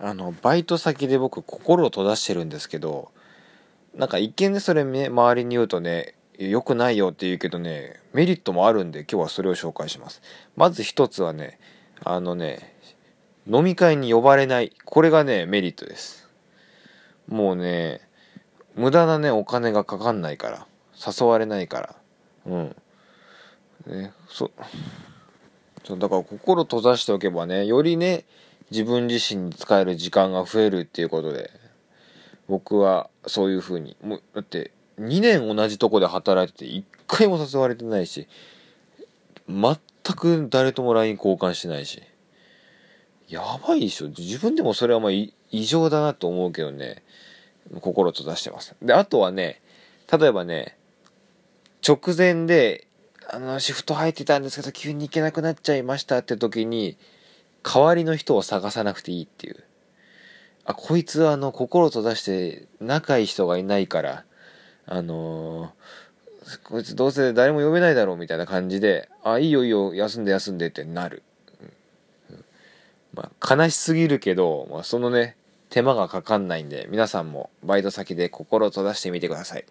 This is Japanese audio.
あのバイト先で僕心を閉ざしてるんですけどなんか一見でそれ、ね、周りに言うとね良くないよって言うけどねメリットもあるんで今日はそれを紹介します。まず一つはねあのね飲み会に呼ばれない。これがねメリットです。もうね無駄なねお金がかかんないから誘われないから。うん。ねそうだから心閉ざしておけばねよりね自分自身に使える時間が増えるっていうことで僕はそういうふうに。もうだって2年同じとこで働いてて1回も誘われてないし全く誰とも LINE 交換してないし。やばいでしょ。自分でもそれはまあ異常だなと思うけどね。心閉ざしてます。であとはね例えばね直前であのシフト入ってたんですけど急に行けなくなっちゃいましたって時に代わりの人を探さなくていいっていう。あこいつはあの心閉ざして仲いい人がいないからあのー、こいつどうせ誰も呼べないだろうみたいな感じであいいよいいよ休んで休んでってなる、まあ、悲しすぎるけど、まあ、そのね手間がかかんないんで皆さんもバイト先で心を閉ざしてみてください。